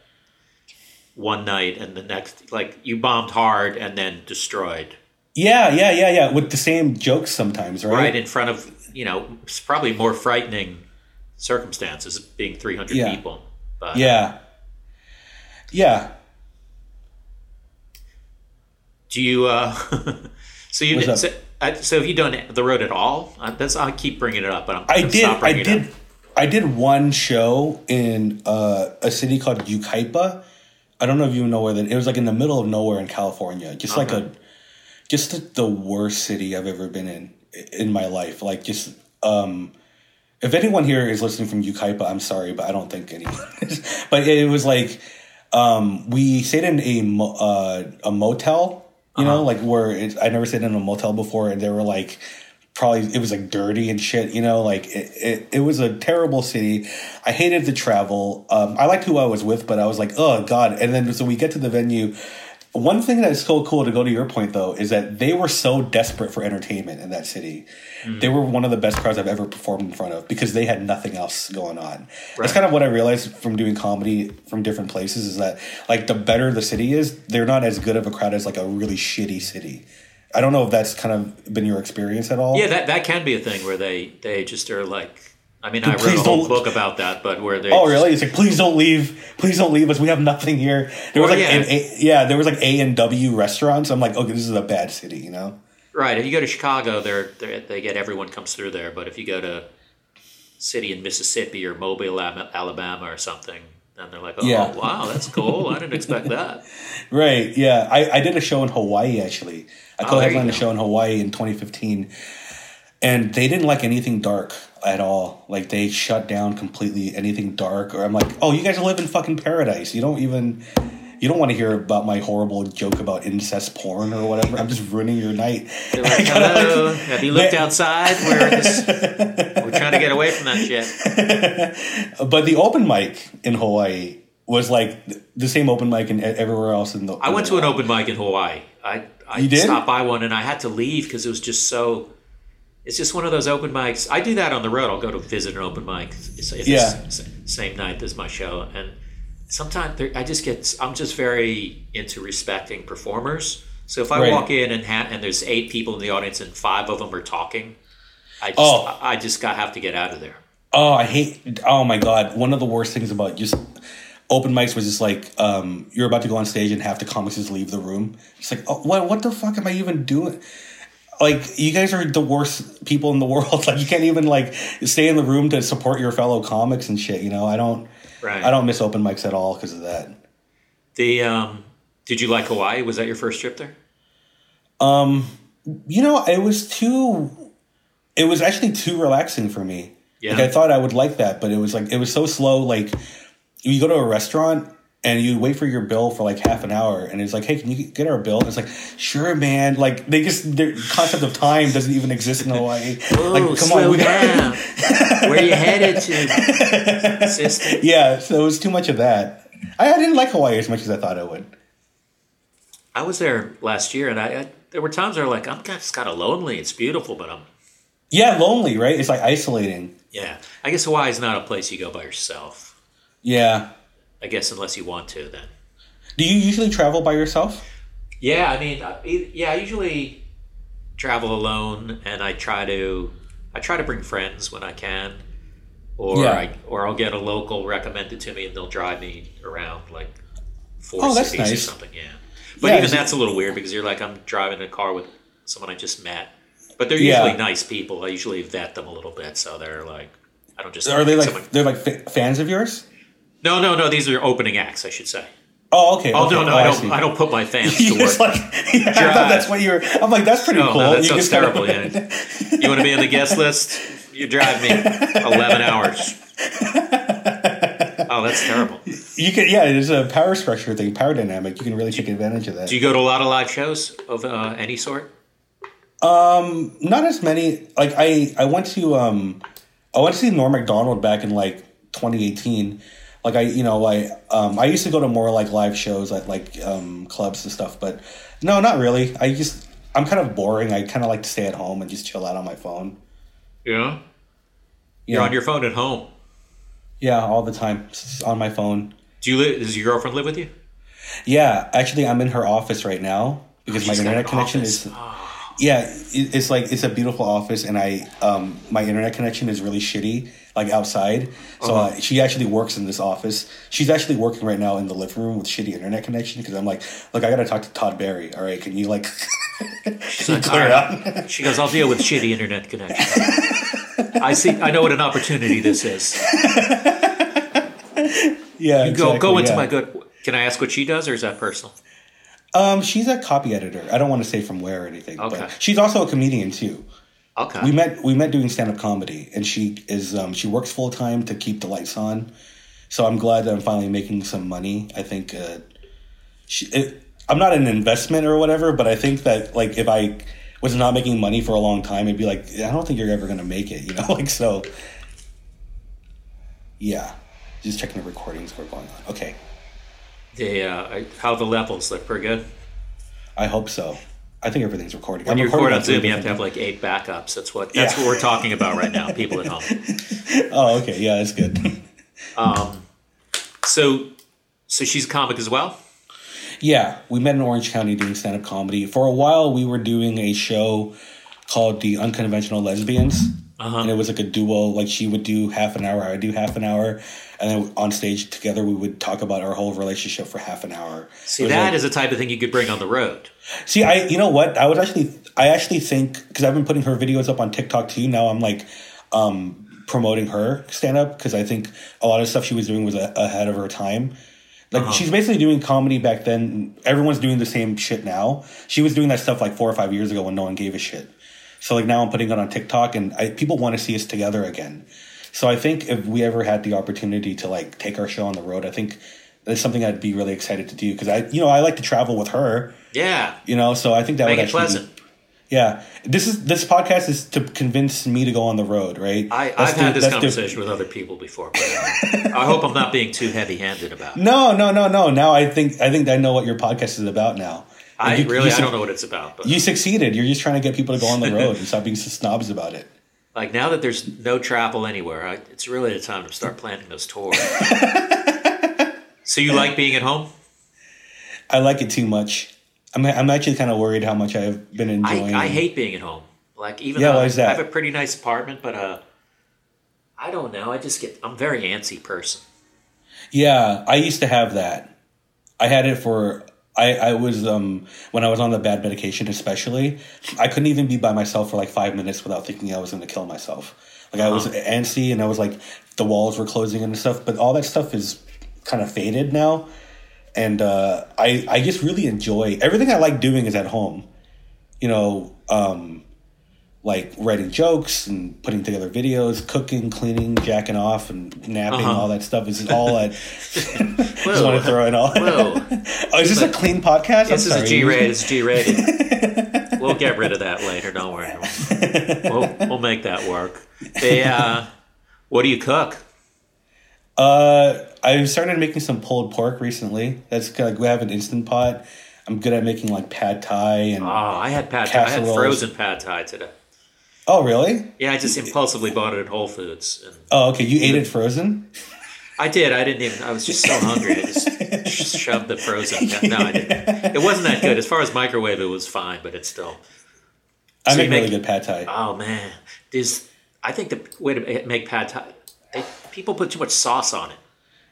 one night and the next, like you bombed hard and then destroyed Yeah, yeah, yeah, yeah. With the same jokes sometimes, right? right in front of you know probably more frightening circumstances being 300 Yeah. people. But Yeah. Yeah. do you? uh *laughs* So you did, so, uh, so have you done the road at all? Uh, That's I keep bringing it up, but I'm I did. I did. I did one show in uh, a city called Yucaipa. I don't know if you know where that. It was like in the middle of nowhere in California. Just like a, just the, the worst city I've ever been in in my life. Like just. um if anyone here is listening from Yucaipa, I'm sorry, but I don't think anyone is. *laughs* But it was like um, we stayed in a mo- uh, a motel, you know, like where I never stayed in a motel before, and they were like probably it was like dirty and shit, you know, like it, it, it was a terrible city. I hated the travel. Um, I liked who I was with, but I was like, oh god. And then so we get to the venue. One thing that's so cool to go to your point though is that they were so desperate for entertainment in that city. They were one of the best crowds I've ever performed in front of because they had nothing else going on. That's kind of what I realized from doing comedy from different places is that like the better the city is, they're not as good of a crowd as like a really shitty city. I don't know if that's kind of been your experience at all. Yeah, that that can be a thing where they they just are like. I mean, I wrote a whole book about that, but where they. Oh, just- really? It's like, please don't leave. Please don't leave us. We have nothing here. There was like, yeah. an A, yeah, there was like A and W restaurants. I'm like, okay, this is a bad city, you know? Right. If you go to Chicago, they're, they're they get everyone comes through there. But if you go to city in Mississippi or Mobile, Alabama, or something, then they're like, oh Yeah. wow, that's cool. I didn't expect that. *laughs* Right. Yeah. I, I did a show in Hawaii actually. I co-headlined oh, there a show in Hawaii in 2015, and they didn't like anything dark at all. Like they shut down completely anything dark. Or I'm like, oh, you guys live in fucking paradise. You don't even. You don't want to hear about my horrible joke about incest porn or whatever. I'm just ruining your night. They're *laughs* like, hello, have you looked outside? We're, this, we're trying to get away from that shit. *laughs* But the open mic in Hawaii was like the same open mic e- everywhere else in the. I went to an open mic in Hawaii. I, I You did? stopped by one and I had to leave because it was just so. It's just one of those open mics. I do that on the road. I'll go to visit an open mic. It's, Yeah. the same night as my show, and sometimes I just get. I'm just very into respecting performers. So if I Right. walk in and ha- and there's eight people in the audience and five of them are talking, I just Oh. I I just got have to get out of there. Oh, I hate. Oh my god! One of the worst things about just open mics was just like um, you're about to go on stage and half the comics just leave the room. It's like, oh, what? What the fuck am I even doing? Like you guys are the worst people in the *laughs* world. Like you can't even like stay in the room to support your fellow comics and shit. You know, I don't. Right. I don't miss open mics at all because of that. The um, did you like Hawaii? Was that your first trip there? Um, you know, it was too. It was actually too relaxing for me. Yeah. Like I thought I would like that, but it was like it was so slow. Like you go to a restaurant and you wait for your bill for like half an hour, and it's like, hey, can you get our bill? And it's like, sure, man. Like they just their concept of time doesn't even exist in Hawaii. *laughs* like, Oh, slow down. *laughs* Where you headed to, sister? yeah, so it was too much of that. I, I didn't like Hawaii as much as I thought I would. I was there last year, and I, I there were times where like I'm just kind of lonely. It's beautiful, but I'm Yeah, lonely, right? It's like isolating. yeah. I guess Hawaii is not a place you go by yourself. Yeah. I guess unless you want to, then. Do you usually travel by yourself? Yeah, I mean, uh, yeah. I usually travel alone, and I try to I try to bring friends when I can, or Yeah. I or I'll get a local recommended to me, and they'll drive me around like four Oh, cities or something. Yeah, but Yeah, even that's a little weird because you're like I'm driving in a car with someone I just met, but they're Yeah. usually nice people. I usually vet them a little bit, so they're like I don't just Are they like someone- they're like fa- fans of yours? No no no these are opening acts I should say. Oh, okay. Oh okay. no no Oh, I don't I don't put my fans *laughs* to work. like *laughs* yeah, I thought that's what you were. I'm like that's pretty No, cool. no, that You sounds just kinda- terrible. Yeah. *laughs* You want to be on the guest list? You drive me 11 hours. Oh, that's terrible. You can yeah, it's a power structure thing, power dynamic. You can really take advantage of that. Do you go to a lot of live shows of uh, any sort? Um, not as many. Like I, I went to um, I went to see Norm Macdonald back in like 2018. Like I, you know, I um, I used to go to more like live shows at like um, clubs and stuff, but no, not really. I just I'm kind of boring. I kind of like to stay at home and just chill out on my phone. Yeah. Yeah, You're on your phone at home. yeah, all the time Just on my phone. Do you live? Does your girlfriend live with you? Yeah, actually, I'm in her office right now because my internet connection office. is. Yeah, it's like it's a beautiful office, and I um my internet connection is really shitty, like outside. So Uh-huh. uh, she actually works in this office. She's actually working right now in the living room with shitty internet connection because I'm like, look, I gotta talk to Todd Barry. All right, can you like *laughs* She's like, clear "All out? She goes, I'll deal with shitty internet connection. I see. I know what an opportunity this is. *laughs* yeah, You go go exactly, into yeah. my good. Can I ask what she does, or is that personal? Um, she's a copy editor. I don't want to say from where or anything, Okay. but she's also a comedian too. Okay. We met we met doing stand up comedy, and she is um, she works full time to keep the lights on. So I'm glad that I'm finally making some money. I think uh, she, it, I'm not an investment or whatever, but I think that like if I was not making money for a long time, it'd be like I don't think you're ever gonna make it, you *laughs* know, like so. Yeah, just checking the recordings were going on. Okay, the uh, how the levels look pretty good. I hope so. I think everything's recording. When I'm you recording record on Zoom, you have to have like eight backups. That's what that's Yeah. what we're talking about right now. People at home. *laughs* Oh, okay, yeah, that's good. *laughs* Um, so, so she's a comic as well. Yeah, we met in Orange County doing stand up comedy. For a while, we were doing a show called The Unconventional Lesbians. Uh-huh. And it was like a duo. Like she would do half an hour, I would do half an hour. And then on stage together, we would talk about our whole relationship for half an hour. See, that like- is the type of thing you could bring on the road. See, I you know what? I was actually I actually think because I've been putting her videos up on TikTok too. Now I'm like um, promoting her stand up because I think a lot of stuff she was doing was a, ahead of her time. Like she's basically doing comedy back then. Everyone's doing the same shit now. She was doing that stuff like four or five years ago when no one gave a shit. So like now I'm putting it on TikTok and I, people want to see us together again. So I think if we ever had the opportunity to like take our show on the road, I think that's something I'd be really excited to do because I you know I like to travel with her Yeah, you know so i think that make would it actually pleasant. Be, yeah this is this podcast is to convince me to go on the road right I, I've the- had this that's the- conversation with other people before, but uh, I hope I'm not being too heavy-handed about. it. no no no no now i think i think i know what your podcast is about now I you- really you I don't know what it's about, but you succeeded you're just trying to get people to go on the road *laughs* and stop being so snobs about it like now that there's no travel anywhere, I, it's really the time to start planning those tours. *laughs* so you like being at home? i like it too much i'm, I'm actually kind of worried how much i've been enjoying I hate being at home. Like even Yeah, though why is that? I have a pretty nice apartment, but uh, I don't know. I just get I'm a very antsy person. Yeah, I used to have that. I had it for I I was um when I was on the bad medication especially, I couldn't even be by myself for like 5 minutes without thinking I was going to kill myself. Like I was antsy and I was like the walls were closing and stuff, but all that stuff is kind of faded now. And uh I I just really enjoy everything I like doing is at home. You know, um like writing jokes and putting together videos, cooking, cleaning, jacking off, and napping, Uh-huh. all that stuff is all at. *laughs* *laughs* just want to throw it all. Whoa. *laughs* oh, is this a clean podcast? This is a G rated. It's G rated. we'll get rid of that later. Don't worry. We'll, we'll make that work. They, uh, what do you cook? Uh, I started making some pulled pork recently. That's kind of, we have an instant pot. I'm good at making like pad thai and. Oh, I had pad thai. I had frozen pad thai today. Oh, really? Yeah, I just impulsively bought it at Whole Foods. And Oh, okay. You ate it frozen. I did. I didn't even. I was just so hungry. I just *laughs* shoved the frozen. No, I didn't. It wasn't that good. As far as microwave, it was fine, but it's still. I So make you really good pad thai. Oh man, there's. I think the way to make pad thai, they, people put too much sauce on it.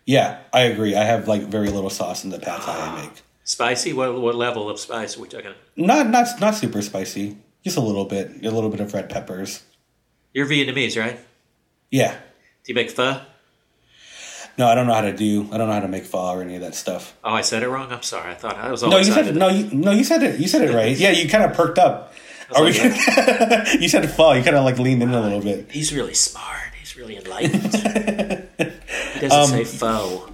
Yeah, I agree. I have like very little sauce in the pad thai I ah. make. Spicy? What what level of spice are we talking? Not not not super spicy. Just a little bit. A little bit of red peppers. You're Vietnamese, right? Yeah. Do you make pho? No, I don't know how to do. I don't know how to make pho or any of that stuff. Oh, I said it wrong. I'm sorry. I thought I was all No, you said no. You, no, you said it. You said it right. Yeah, you kind of perked up. Are we? like, *laughs* you said pho. You kind of like leaned in a little bit. He's really smart. He's really enlightened. *laughs* he doesn't Um, say pho.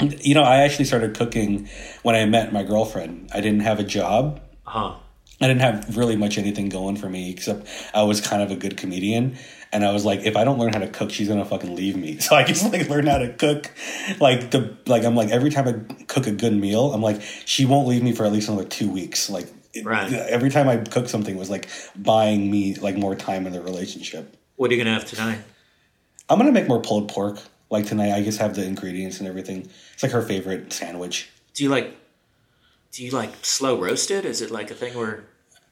You know, I actually started cooking when I met my girlfriend. I didn't have a job. Huh. I didn't have really much anything going for me except I was kind of a good comedian. And I was like, if I don't learn how to cook, she's gonna fucking leave me. *laughs* So I just like learn how to cook. Like the like I'm like every time I cook a good meal, I'm like she won't leave me for at least another two weeks. Like it- every time I cook something was like buying me like more time in the relationship. What are you gonna have tonight? I'm gonna make more pulled pork. Like tonight, I just have the ingredients and everything. It's like her favorite sandwich. Do you like? Do you like slow roasted? Is it like a thing where?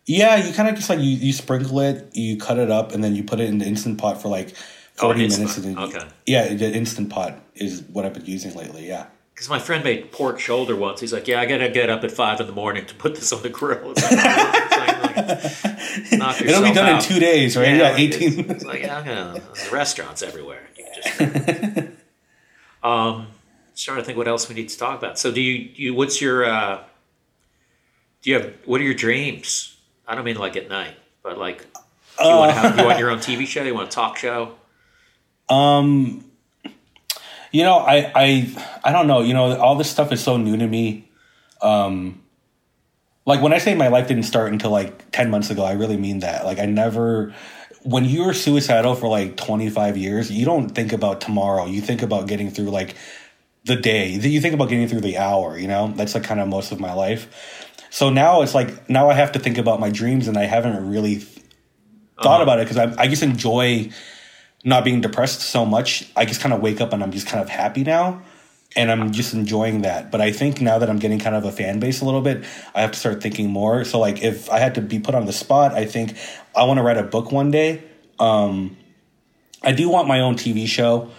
Yeah, you kind of just like you, you sprinkle it, you cut it up, and then you put it in the instant pot for like Oh, forty instant minutes. And then. Okay. Yeah, the instant pot is what I've been using lately. Yeah. Because my friend made pork shoulder once. He's like, "Yeah, I gotta get up at five in the morning to put this on the grill." *laughs* It's like, like, It'll be done out. in two days, right? Yeah, like, eighteen. It's, it's like yeah, gonna, restaurants everywhere. You can just. *laughs* um, trying to think what else we need to talk about. So, do you you what's your uh, do you have what are your dreams? I don't mean like at night, but like, do you want to have you want your own TV show? You want a talk show? Um, you know, I, I, I don't know. You know, all this stuff is so new to me. Um, like when I say my life didn't start until like ten months ago, I really mean that. Like I never. When you're suicidal for like 25 years, you don't think about tomorrow. You think about getting through like the day. You think about getting through the hour. You know, that's like kind of most of my life. So now it's like now I have to think about my dreams, and I haven't really thought about it because I, I just enjoy not being depressed so much. I just kind of wake up and I'm just kind of happy now. And I'm just enjoying that. But I think now that I'm getting kind of a fan base a little bit, I have to start thinking more. So, like, if I had to be put on the spot, I think I want to write a book one day. Um, I do want my own TV show.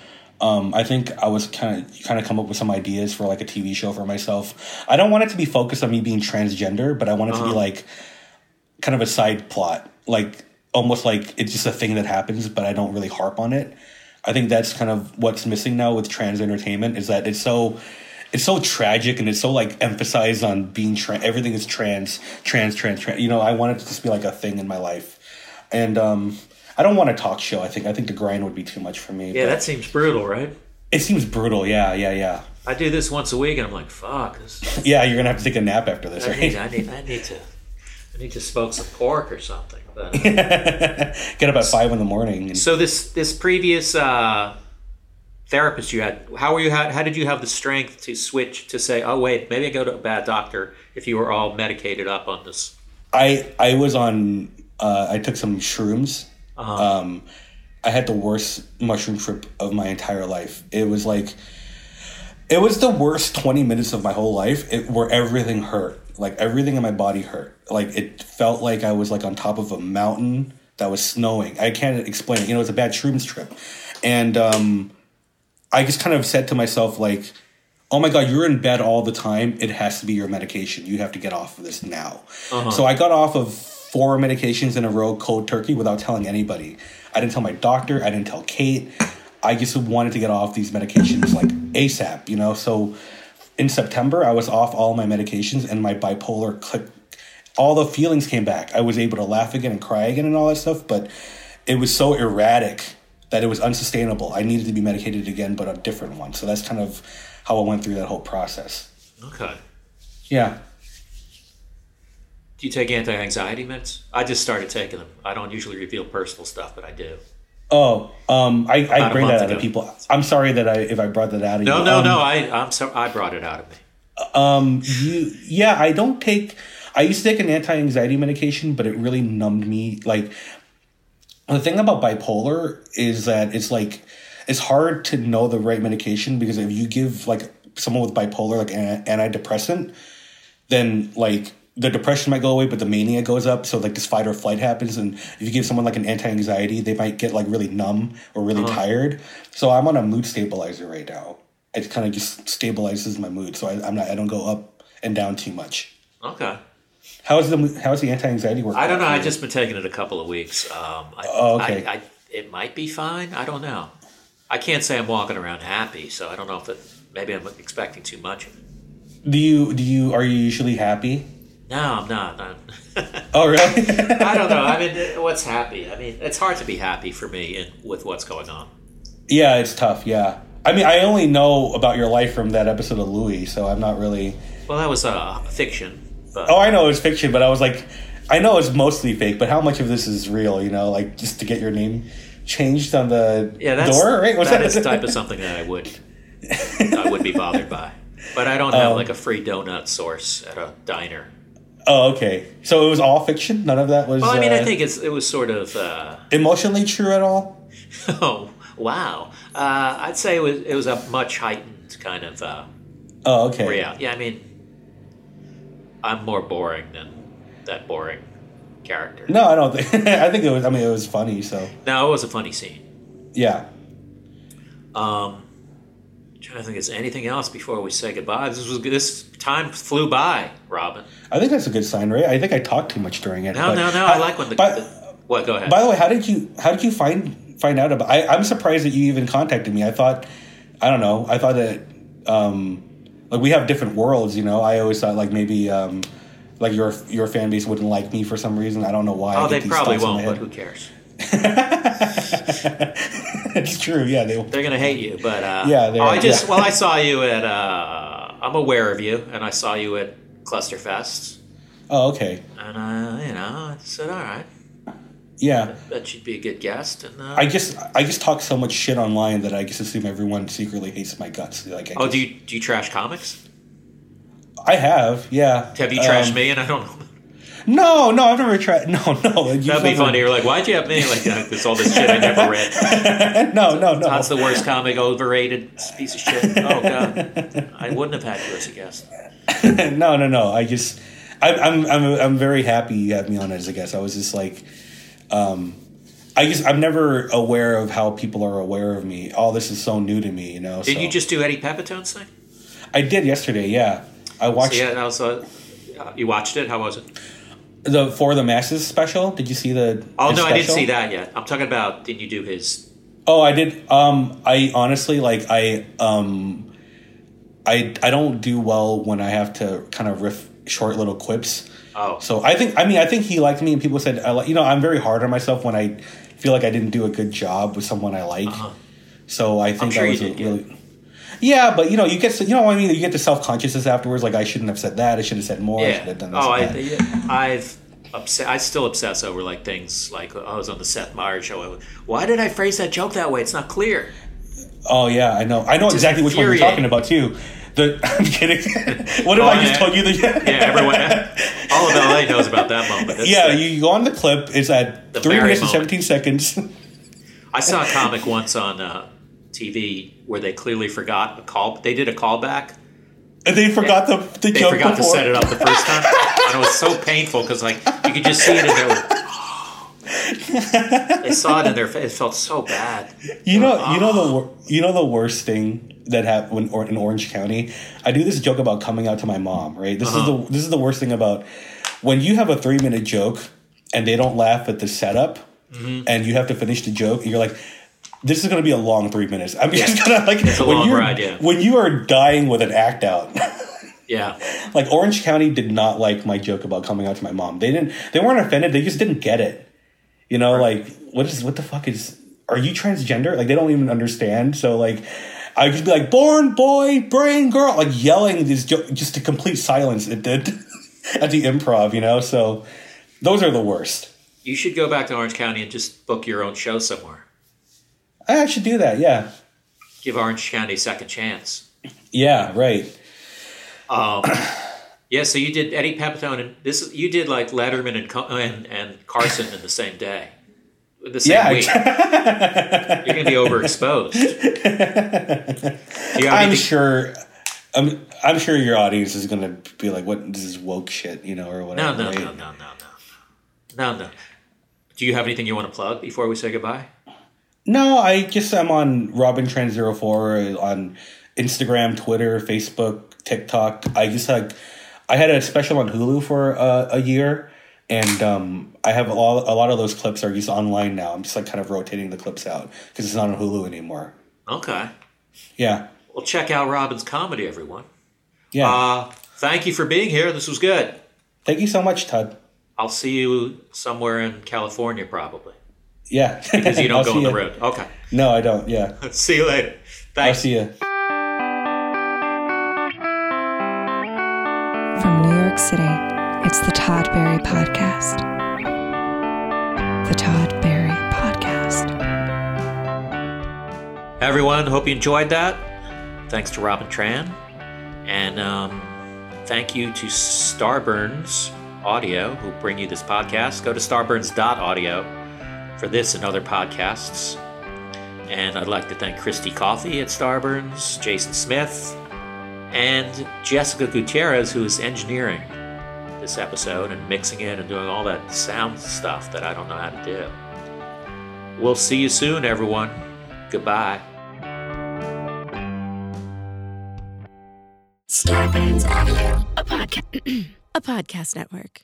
Um, I think I was kind of kind of come up with some ideas for like a TV show for myself. I don't want it to be focused on me being transgender, but I want it to be like kind of a side plot, like almost like it's just a thing that happens, but I don't really harp on it. I think that's kind of what's missing now with trans entertainment is that it's so it's so tragic and it's so like emphasized on being trans. Everything is trans, trans, trans, trans. You know, I want it to just be like a thing in my life, and um, I don't want a talk show. I think I think the grind would be too much for me. Yeah, that seems brutal, right? it seems brutal. Yeah, yeah, yeah, I do this once a week, and I'm like, "Fuck this." *laughs* yeah. You're gonna have to take a nap after this, I need. I need, I need to, I need to smoke some pork or something. But, *laughs* Get up at five in the morning. And, so this this previous uh, therapist you had, how were you? How, how did you have the strength to switch to say, "Oh wait, maybe I go to a bad doctor"? If you were all medicated up on this, I I was on. Uh, I took some shrooms. Uh-huh. Um, I had the worst mushroom trip of my entire life. It was like, it was the worst twenty minutes of my whole life. It, where everything hurt, like everything in my body hurt. Like it felt like I was like on top of a mountain that was snowing. I can't explain it. You know, it's a bad shrooms trip, and um, I just kind of said to myself like oh my god you're in bed all the time it has to be your medication you have to get off of this now so i got off of four medications in a row cold turkey without telling anybody i didn't tell my doctor i didn't tell kate i just wanted to get off these medications like asap you know so in september i was off all my medications and my bipolar click all the feelings came back i was able to laugh again and cry again and all that stuff but it was so erratic that it was unsustainable. I needed to be medicated again, but a different one. So that's kind of how I went through that whole process. okay. Yeah. Do you take anti-anxiety meds? I just started taking them. I don't usually reveal personal stuff, but I do. Oh, um, I, I bring that out of ago. people. I'm sorry that I if I brought that out of No, you. no, Um, no. I, I'm so I brought it out of me. Um, you, yeah, I don't take. I used to take an anti-anxiety medication, but it really numbed me. Like the thing about bipolar is that it's like it's hard to know the right medication because if you give like someone with bipolar like an antidepressant, then like the depression might go away, but the mania goes up. So like this fight or flight happens, and if you give someone like an anti-anxiety, they might get like really numb or really tired. So I'm on a mood stabilizer right now. It kind of just stabilizes my mood, so I, I'm not. I don't go up and down too much. Okay. How's the how's the anti-anxiety work? I don't know. I you? just been taking it a couple of weeks. Um, I, Oh, okay. I, I, it might be fine. I don't know. I can't say I'm walking around happy, so I don't know if it. Maybe I'm expecting too much. do you do you are you usually happy? No, I'm not. I'm, *laughs* Oh really? I don't know. I mean, what's happy? I mean, it's hard to be happy for me in, with what's going on. yeah, it's tough. Yeah, I mean, I only know about your life from that episode of Louie, so I'm not really. Well, that was uh, fiction, but Oh, I know it was fiction, but I was like, I know it's mostly fake, but how much of this is real? You know, like just to get your name changed on the Yeah, that's door, right? Was that is the type of something that I would I would be bothered by. But I don't have Um, like a free donut source at a diner. Oh, okay. So it was all fiction. None of that was. Well, I mean, I uh, think it's it was sort of. Uh, emotionally true at all. *laughs* oh wow! Uh, I'd say it was it was a much heightened kind of uh, Oh, okay. reality. Yeah, I mean, I'm more boring than that boring character. No, I don't think. *laughs* I think it was. I mean, it was funny. So No, it was a funny scene. yeah. Um, trying to think, is anything else before we say goodbye? This was this time flew by, Robin. I think that's a good sign, right? I think I talked too much during it. No, but no, no. how- I like when the, By, the what. Go ahead. by the way, how did you how did you find find out about? I, I'm surprised that you even contacted me. I thought, I don't know. I thought that um, like we have different worlds. You know, I always thought like maybe um, like your your fan base wouldn't like me for some reason. I don't know why. I oh, they probably won't, but who cares? *laughs* *laughs* it's true. Yeah, they. They're gonna hate you, but uh, Yeah, oh, I just yeah. well, I *laughs* saw you at. Uh, I'm aware of you, and I saw you at Clusterfest, Oh, okay. and uh, you know, I said, all right, Yeah. that you'd be a good guest, and uh, I just I just talk so much shit online that I just assume everyone secretly hates my guts. Like I oh, just- do you do you trash comics? I have, yeah. Have you trashed Um, me? And I don't know. No, no, I've never tried. No, no. That'd be funny. You're like, why'd you have me? Like, uh, there's all this shit I never read. *laughs* no, no, no. That's the worst comic, overrated piece of shit. Oh god, *laughs* I wouldn't have had you as a guest. *laughs* no, no, no. I just, I'm, I'm, I'm, I'm very happy you had me on as a guest. I was just like, um, I just, I'm never aware of how people are aware of me. All this is so new to me, you know. Did so. you just do Eddie Pepitone's thing? I did yesterday. Yeah, I watched So, yeah, and also, uh, you watched it. How was it? The For the Masses special. Did you see the? Oh no, I didn't see that yet. I'm talking about. Did you do his? Oh, I did. Um, I honestly like I um, I I don't do well when I have to kind of riff short little quips. Oh, So I think I mean I think he liked me, and people said I like you know I'm very hard on myself when I feel like I didn't do a good job with someone I like. Uh-huh. So I think sure that was a did really. Yeah, but you know, you get to, you know what I mean. You get the self consciousness afterwards. Like I shouldn't have said that. I should have said more. I should yeah. have done this. Oh, I, yeah, I've Obs- I still obsess over like things like I was on the Seth Meyers show. Went, Why did I phrase that joke that way? It's not clear. Oh yeah, I know. I know exactly which one you're talking about too. The *laughs* I'm kidding. what if Oh, I just yeah. told you the? Yeah, everyone. *laughs* all of LA knows about that moment. It's yeah, the- you, go on the clip. It's at three minutes and seventeen seconds. I saw a comic once on uh, TV where they clearly forgot a call. They did a callback. and they forgot the the They forgot before. to set it up the first time, and it was so painful because like you could just see it in their. *laughs* they saw it in their face. It felt so bad. You know, you know the you know the worst thing that happened or in Orange County. I do this joke about coming out to my mom. Right. This Uh-huh. is the this is the worst thing about when you have a three minute joke and they don't laugh at the setup, Mm-hmm. and you have to finish the joke. And you're like. This is going to be a long three minutes. I'm just gonna like It's a when you're ride, yeah. when you are dying with an act out. *laughs* Yeah, like Orange County did not like my joke about coming out to my mom. They didn't. They weren't offended. They just didn't get it. You know, like what is what the fuck is? Are you transgender? Like they don't even understand. So like, I just be like, born boy, brain girl, like yelling this jo- just a complete silence. It did *laughs* at the improv. You know, so those are the worst. you should go back to Orange County and just book your own show somewhere. I should do that. Yeah, Give Orange County a second chance. yeah, right. Um, *clears throat* yeah, so you did Eddie Pepitone, and this is- you did like Letterman and and, and Carson in the same day, the same Yeah, week. *laughs* You're gonna be overexposed. Do you have I'm sure. I'm I'm sure your audience is gonna be like, "What this is woke shit," you know, or No, whatever. no, right? no, no, no, no, no, no. Do you have anything you want to plug before we say goodbye? No, I just I'm on Robin Trans 04 on Instagram, Twitter, Facebook, TikTok. I just like I had a special on Hulu for uh, a year, and um, I have a lot, a lot of those clips are just online now. I'm just like kind of rotating the clips out because it's not on Hulu anymore. Okay. Yeah, Well, check out Robin's comedy, everyone. yeah. Uh, thank you for being here. This was good. Thank you so much, Todd. I'll see you somewhere in California, probably, Yeah, because you *laughs* don't go on the ya. road. Okay. No, I don't. Yeah, *laughs* see you later. I'll Thanks. see you. From New York City, It's the Todd Barry Podcast. The Todd Barry Podcast. Everyone, hope you enjoyed that. Thanks to Robin Tran. And um, thank you to Starburns Audio, who bring you this podcast. Go to starburns.audio for this and other podcasts. And I'd like to thank Christy Coffey at Starburns, Jason Smith, and Jessica Gutierrez, who is engineering this episode and mixing it and doing all that sound stuff that I don't know how to do. We'll see you soon, everyone. Goodbye. Starburns Audio, a podcast, *clears throat* a podcast network.